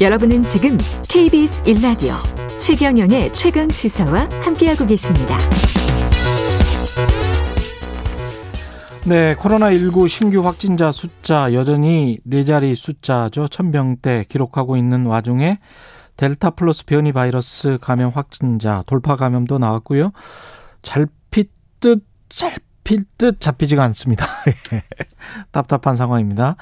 여러분은 지금 KBS 1라디오 최경영의 최강 시사와 함께하고 계십니다. 네, 코로나19 신규 확진자 숫자 여전히 네 자리 숫자죠. 천명대 기록하고 있는 와중에 델타 플러스 변이 바이러스 감염 확진자 돌파 감염도 나왔고요. 잘필듯 잡힐 듯 잡히지가 않습니다. 답답한 상황입니다.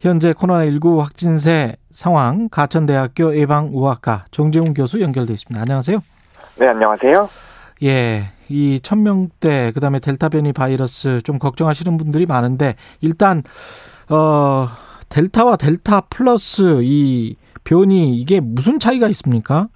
현재 코로나19 확진세 상황 가천대학교 예방의학과 정재훈 교수 연결돼 있습니다. 안녕하세요. 네, 안녕하세요. 예, 이 천명대 그다음에 델타 변이 바이러스 좀 걱정하시는 분들이 많은데 일단 어 델타와 델타 플러스 이 변이 이게 무슨 차이가 있습니까?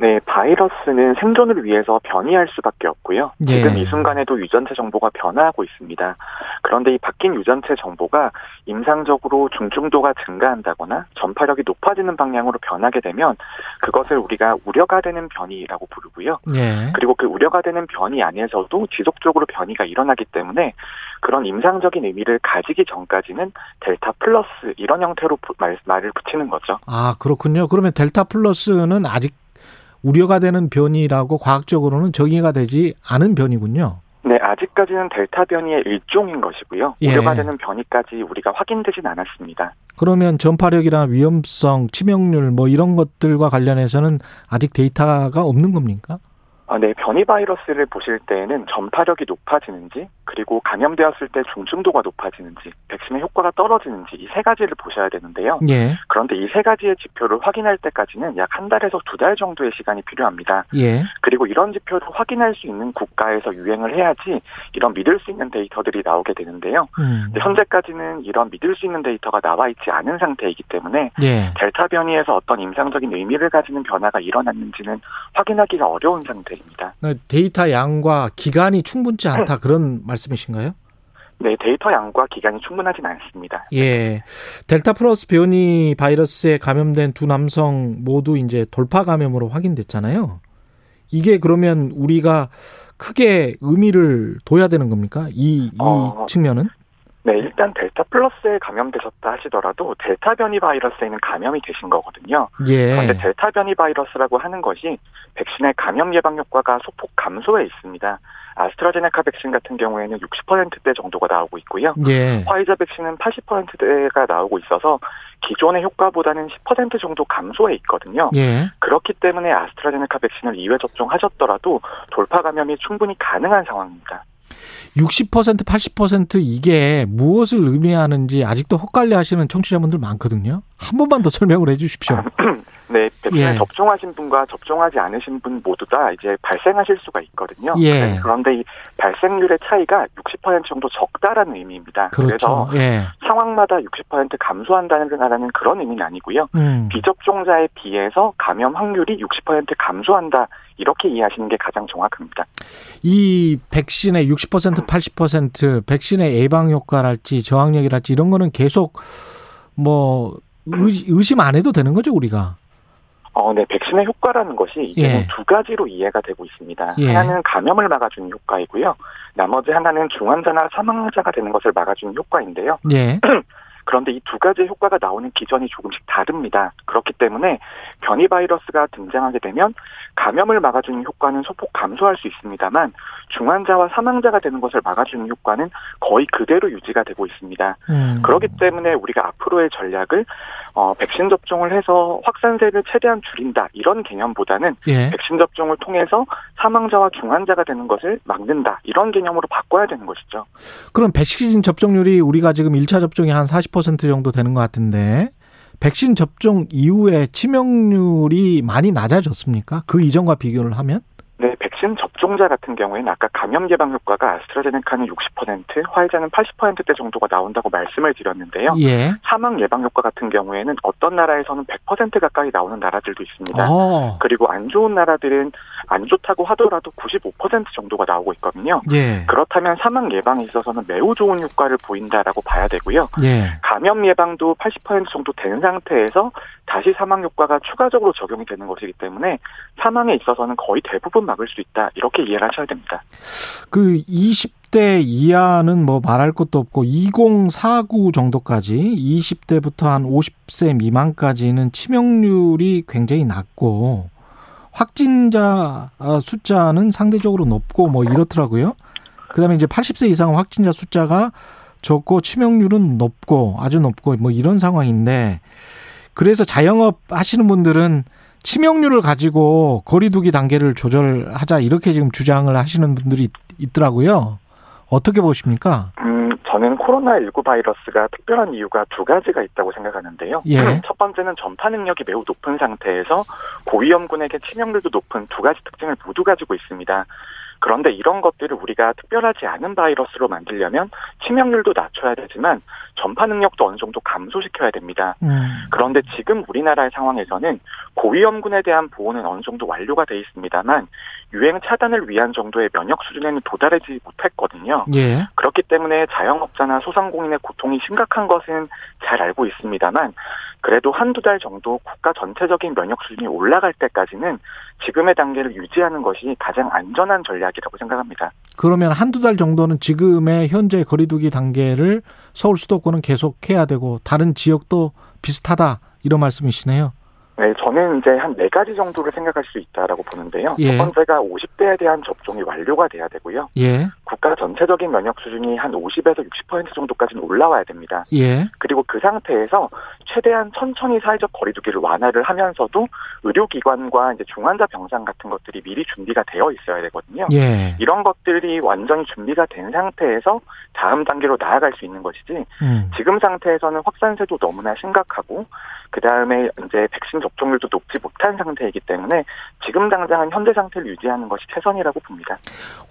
네, 바이러스는 생존을 위해서 변이할 수밖에 없고요. 예. 지금 이 순간에도 유전체 정보가 변화하고 있습니다. 그런데 이 바뀐 유전체 정보가 임상적으로 중증도가 증가한다거나 전파력이 높아지는 방향으로 변하게 되면 그것을 우리가 우려가 되는 변이라고 부르고요. 예. 그리고 그 우려가 되는 변이 안에서도 지속적으로 변이가 일어나기 때문에 그런 임상적인 의미를 가지기 전까지는 델타 플러스 이런 형태로 부- 말, 말을 붙이는 거죠. 아, 그렇군요. 그러면 델타 플러스는 아직 우려가 되는 변이라고 과학적으로는 정의가 되지 않은 변이군요. 네, 아직까지는 델타 변이의 일종인 것이고요. 예. 우려가 되는 변이까지 우리가 확인되진 않았습니다. 그러면 전파력이나 위험성, 치명률 뭐 이런 것들과 관련해서는 아직 데이터가 없는 겁니까? 아, 네, 변이 바이러스를 보실 때에는 전파력이 높아지는지, 그리고 감염되었을 때 중증도가 높아지는지, 백신의 효과가 떨어지는지 이 세 가지를 보셔야 되는데요. 예. 그런데 이 세 가지의 지표를 확인할 때까지는 약 한 달에서 두 달 정도의 시간이 필요합니다. 예. 그리고 이런 지표를 확인할 수 있는 국가에서 유행을 해야지 이런 믿을 수 있는 데이터들이 나오게 되는데요. 음. 현재까지는 이런 믿을 수 있는 데이터가 나와 있지 않은 상태이기 때문에 예. 델타 변이에서 어떤 임상적인 의미를 가지는 변화가 일어났는지는 확인하기가 어려운 상태 입니다. 데이터 양과 기간이 충분치 않다 그런 말씀이신가요? 네, 데이터 양과 기간이 충분하진 않습니다. 예. 델타 플러스 변이 바이러스에 감염된 두 남성 모두 이제 돌파 감염으로 확인됐잖아요. 이게 그러면 우리가 크게 의미를 둬야 되는 겁니까? 이, 이 어. 측면은? 네, 일단 델타 플러스에 감염되셨다 하시더라도 델타 변이 바이러스에는 감염이 되신 거거든요. 예. 그런데 델타 변이 바이러스라고 하는 것이 백신의 감염 예방 효과가 소폭 감소해 있습니다. 아스트라제네카 백신 같은 경우에는 60%대 정도가 나오고 있고요. 예. 화이자 백신은 80%대가 나오고 있어서 기존의 효과보다는 10% 정도 감소해 있거든요. 예. 그렇기 때문에 아스트라제네카 백신을 2회 접종하셨더라도 돌파 감염이 충분히 가능한 상황입니다. 60% 80% 이게 무엇을 의미하는지 아직도 헛갈려 하시는 청취자분들 많거든요. 한 번만 더 설명을 해 주십시오. 네, 백신을 예. 접종하신 분과 접종하지 않으신 분 모두 다 이제 발생하실 수가 있거든요. 예. 네, 그런데 이 발생률의 차이가 60% 정도 적다라는 의미입니다. 그렇죠. 래서 예. 상황마다 60% 감소한다는 그런 의미는 아니고요. 음. 비접종자에 비해서 감염 확률이 60% 감소한다. 이렇게 이해하시는 게 가장 정확합니다. 이 백신의 60% 80% 백신의 예방 효과랄지 저항력이랄지 이런 거는 계속 뭐 의- 의심 안 해도 되는 거죠, 우리가. 어, 네, 백신의 효과라는 것이 이제는 예. 두 가지로 이해가 되고 있습니다. 예. 하나는 감염을 막아주는 효과이고요. 나머지 하나는 중환자나 사망자가 되는 것을 막아주는 효과인데요. 예. 그런데 이 두 가지의 효과가 나오는 기전이 조금씩 다릅니다. 그렇기 때문에 변이 바이러스가 등장하게 되면 감염을 막아주는 효과는 소폭 감소할 수 있습니다만 중환자와 사망자가 되는 것을 막아주는 효과는 거의 그대로 유지가 되고 있습니다. 음. 그렇기 때문에 우리가 앞으로의 전략을 어, 백신 접종을 해서 확산세를 최대한 줄인다 이런 개념보다는 예. 백신 접종을 통해서 사망자와 중환자가 되는 것을 막는다 이런 개념으로 바꿔야 되는 것이죠. 그럼 백신 접종률이 우리가 지금 1차 접종이 한 40% 정도 되는 것 같은데 백신 접종 이후에 치명률이 많이 낮아졌습니까? 그 이전과 비교를 하면? 네, 백신 접종자 같은 경우에는 아까 감염 예방 효과가 아스트라제네카는 60%, 화이자는 80%대 정도가 나온다고 말씀을 드렸는데요. 예. 사망 예방 효과 같은 경우에는 어떤 나라에서는 100% 가까이 나오는 나라들도 있습니다. 어. 그리고 안 좋은 나라들은 안 좋다고 하더라도 95% 정도가 나오고 있거든요. 예. 그렇다면 사망 예방에 있어서는 매우 좋은 효과를 보인다라고 봐야 되고요. 예. 감염 예방도 80% 정도 된 상태에서 다시 사망 효과가 추가적으로 적용이 되는 것이기 때문에 사망에 있어서는 거의 대부분 막을 수 있다. 이렇게 이해를 하셔야 됩니다. 그 50대 이하는 뭐 말할 것도 없고 2049 정도까지 20대부터 한 50세 미만까지는 치명률이 굉장히 낮고 확진자 숫자는 상대적으로 높고 뭐 이렇더라고요. 그다음에 이제 80세 이상 확진자 숫자가 적고 치명률은 높고 아주 높고 뭐 이런 상황인데 그래서 자영업 하시는 분들은 치명률을 가지고 거리두기 단계를 조절하자 이렇게 지금 주장을 하시는 분들이 있더라고요. 어떻게 보십니까? 음, 저는 코로나19 바이러스가 특별한 이유가 두 가지가 있다고 생각하는데요. 예. 첫 번째는 전파 능력이 매우 높은 상태에서 고위험군에게 치명률도 높은 두 가지 특징을 모두 가지고 있습니다. 그런데 이런 것들을 우리가 특별하지 않은 바이러스로 만들려면 치명률도 낮춰야 되지만 전파 능력도 어느 정도 감소시켜야 됩니다. 음. 그런데 지금 우리나라의 상황에서는 고위험군에 대한 보호는 어느 정도 완료가 돼 있습니다만 유행 차단을 위한 정도의 면역 수준에는 도달하지 못했거든요. 예. 그렇기 때문에 자영업자나 소상공인의 고통이 심각한 것은 잘 알고 있습니다만 그래도 한두 달 정도 국가 전체적인 면역 수준이 올라갈 때까지는 지금의 단계를 유지하는 것이 가장 안전한 전략이라고 생각합니다. 그러면 한두 달 정도는 지금의 현재 거리두기 단계를 서울 수도권은 계속해야 되고 다른 지역도 비슷하다 이런 말씀이시네요. 네, 저는 이제 한 네 가지 정도를 생각할 수 있다라고 보는데요. 예. 첫 번째가 50대에 대한 접종이 완료가 돼야 되고요. 예. 국가 전체적인 면역 수준이 한 50에서 60% 정도까지는 올라와야 됩니다. 예. 그리고 그 상태에서 최대한 천천히 사회적 거리두기를 완화를 하면서도 의료기관과 이제 중환자 병상 같은 것들이 미리 준비가 되어 있어야 되거든요. 예. 이런 것들이 완전히 준비가 된 상태에서 다음 단계로 나아갈 수 있는 것이지 음. 지금 상태에서는 확산세도 너무나 심각하고 그 다음에 이제 백신 접종률도 높지 못한 상태이기 때문에 지금 당장은 현재 상태를 유지하는 것이 최선이라고 봅니다.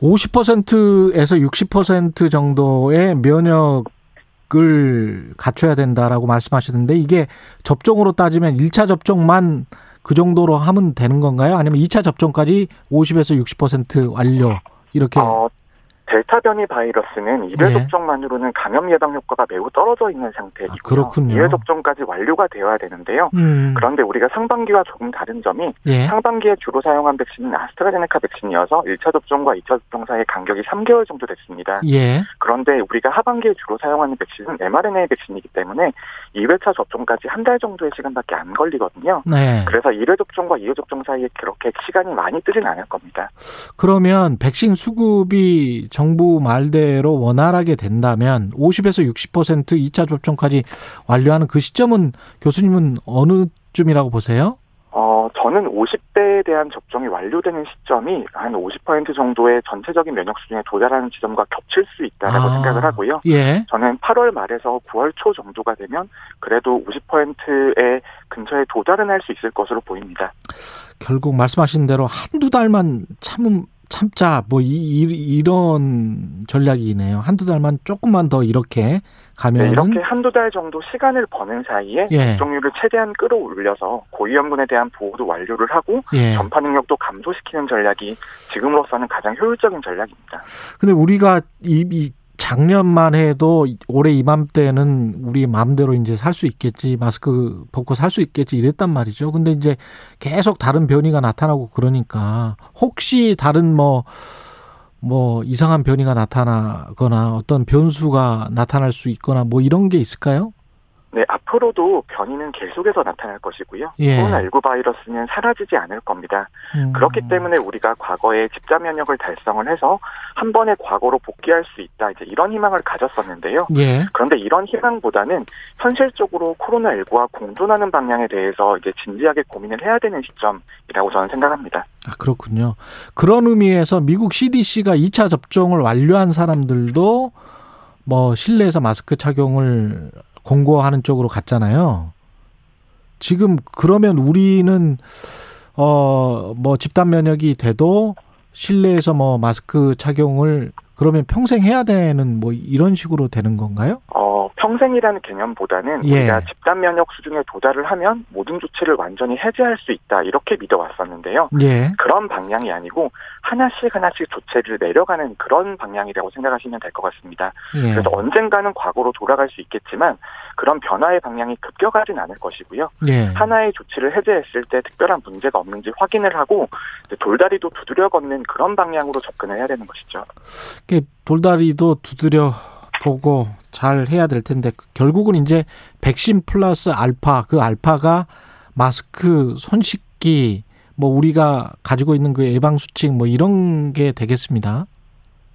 50% 에서 60% 정도의 면역을 갖춰야 된다라고 말씀하시는데 이게 접종으로 따지면 1차 접종만 그 정도로 하면 되는 건가요? 아니면 2차 접종까지 50에서 60% 완료 이렇게 어, 델타 변이 바이러스는 일회 예. 접종만으로는 감염 예방 효과가 매우 떨어져 있는 상태이고요. 아, 그렇군요. 2회 접종까지 완료가 되어야 되는데요. 음. 그런데 우리가 상반기와 조금 다른 점이 예. 상반기에 주로 사용한 백신은 아스트라제네카 백신이어서 1차 접종과 2차 접종 사이의 간격이 3개월 정도 됐습니다. 예. 그런데 우리가 하반기에 주로 사용하는 백신은 mRNA 백신이기 때문에 2회차 접종까지 한 달 정도의 시간밖에 안 걸리거든요. 네. 그래서 1회 접종과 2회 접종 사이에 그렇게 시간이 많이 뜨진 않을 겁니다. 그러면 백신 수급이 정부 말대로 원활하게 된다면 50에서 60% 2차 접종까지 완료하는 그 시점은 교수님은 어느 쯤이라고 보세요? 어, 저는 50대에 대한 접종이 완료되는 시점이 한 50% 정도의 전체적인 면역 수준에 도달하는 지점과 겹칠 수 있다라고 아. 생각을 하고요. 예. 저는 8월 말에서 9월 초 정도가 되면 그래도 50%의 근처에 도달은 할 수 있을 것으로 보입니다. 결국 말씀하신 대로 한두 달만 참 참자 뭐 이, 이, 런 전략이네요. 한두 달만 조금만 더 이렇게 네, 가면은 이렇게 한두 달 정도 시간을 버는 사이에 예. 접종률을 최대한 끌어올려서 고위험군에 대한 보호도 완료를 하고 예. 전파 능력도 감소시키는 전략이 지금으로서는 가장 효율적인 전략입니다. 근데 우리가 이, 이 작년만 해도 올해 이맘때는 우리 마음대로 이제 살 수 있겠지 마스크 벗고 살 수 있겠지 이랬단 말이죠. 근데 이제 계속 다른 변이가 나타나고 그러니까 혹시 다른 뭐뭐 이상한 변이가 나타나거나 어떤 변수가 나타날 수 있거나 뭐 이런 게 있을까요? 네, 앞으로도 변이는 계속해서 나타날 것이고요. 예. 코로나19 바이러스는 사라지지 않을 겁니다. 음. 그렇기 때문에 우리가 과거에 집단 면역을 달성을 해서 한 번에 과거로 복귀할 수 있다. 이제 이런 희망을 가졌었는데요. 예. 그런데 이런 희망보다는 현실적으로 코로나19와 공존하는 방향에 대해서 이제 진지하게 고민을 해야 되는 시점이라고 저는 생각합니다. 아, 그렇군요. 그런 의미에서 미국 CDC가 2차 접종을 완료한 사람들도 뭐 실내에서 마스크 착용을 공고하는 쪽으로 갔잖아요. 지금 그러면 우리는 어 뭐 집단 면역이 돼도 실내에서 뭐 마스크 착용을 그러면 평생 해야 되는 뭐 이런 식으로 되는 건가요? 어, 평생이라는 개념보다는 예. 우리가 집단 면역 수준에 도달을 하면 모든 조치를 완전히 해제할 수 있다 이렇게 믿어왔었는데요. 예. 그런 방향이 아니고 하나씩 하나씩 조치를 내려가는 그런 방향이라고 생각하시면 될 것 같습니다. 예. 그래서 언젠가는 과거로 돌아갈 수 있겠지만 그런 변화의 방향이 급격하진 않을 것이고요. 예. 하나의 조치를 해제했을 때 특별한 문제가 없는지 확인을 하고 돌다리도 두드려 걷는 그런 방향으로 접근을 해야 되는 것이죠. 돌다리도 두드려 보고 잘 해야 될 텐데 결국은 이제 백신 플러스 알파 그 알파가 마스크 손 씻기 뭐 우리가 가지고 있는 그 예방 수칙 뭐 이런 게 되겠습니다.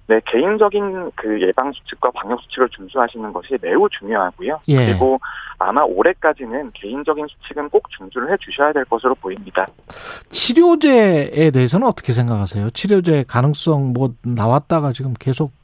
네, 개인적인 그 예방 수칙과 방역 수칙을 준수하시는 것이 매우 중요하고요. 예. 그리고 아마 올해까지는 개인적인 수칙은 꼭 준수를 해 주셔야 될 것으로 보입니다. 치료제에 대해서는 어떻게 생각하세요? 치료제 가능성 뭐 나왔다가 지금 계속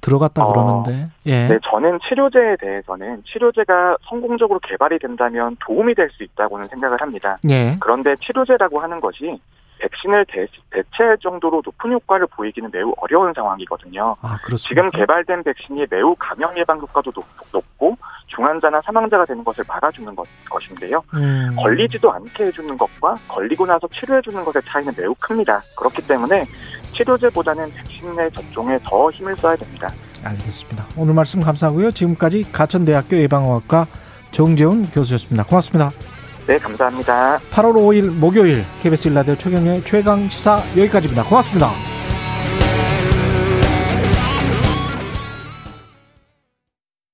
들어갔다 어, 그러는데 예. 네, 저는 치료제에 대해서는 치료제가 성공적으로 개발이 된다면 도움이 될 수 있다고는 생각을 합니다. 예. 그런데 치료제라고 하는 것이 백신을 대, 대체할 정도로 높은 효과를 보이기는 매우 어려운 상황이거든요. 아. 지금 개발된 백신이 매우 감염 예방 효과도 높, 높고 중환자나 사망자가 되는 것을 막아주는 것, 것인데요. 음. 걸리지도 않게 해주는 것과 걸리고 나서 치료해주는 것의 차이는 매우 큽니다. 그렇기 때문에 치료제보다는 백신 내 접종에 더 힘을 써야 됩니다. 알겠습니다. 오늘 말씀 감사하고요. 지금까지 가천대학교 예방의학과 정재훈 교수였습니다. 고맙습니다. 네, 감사합니다. 8월 5일 목요일 KBS 일라디오 최경영의 최강 시사 여기까지입니다. 고맙습니다.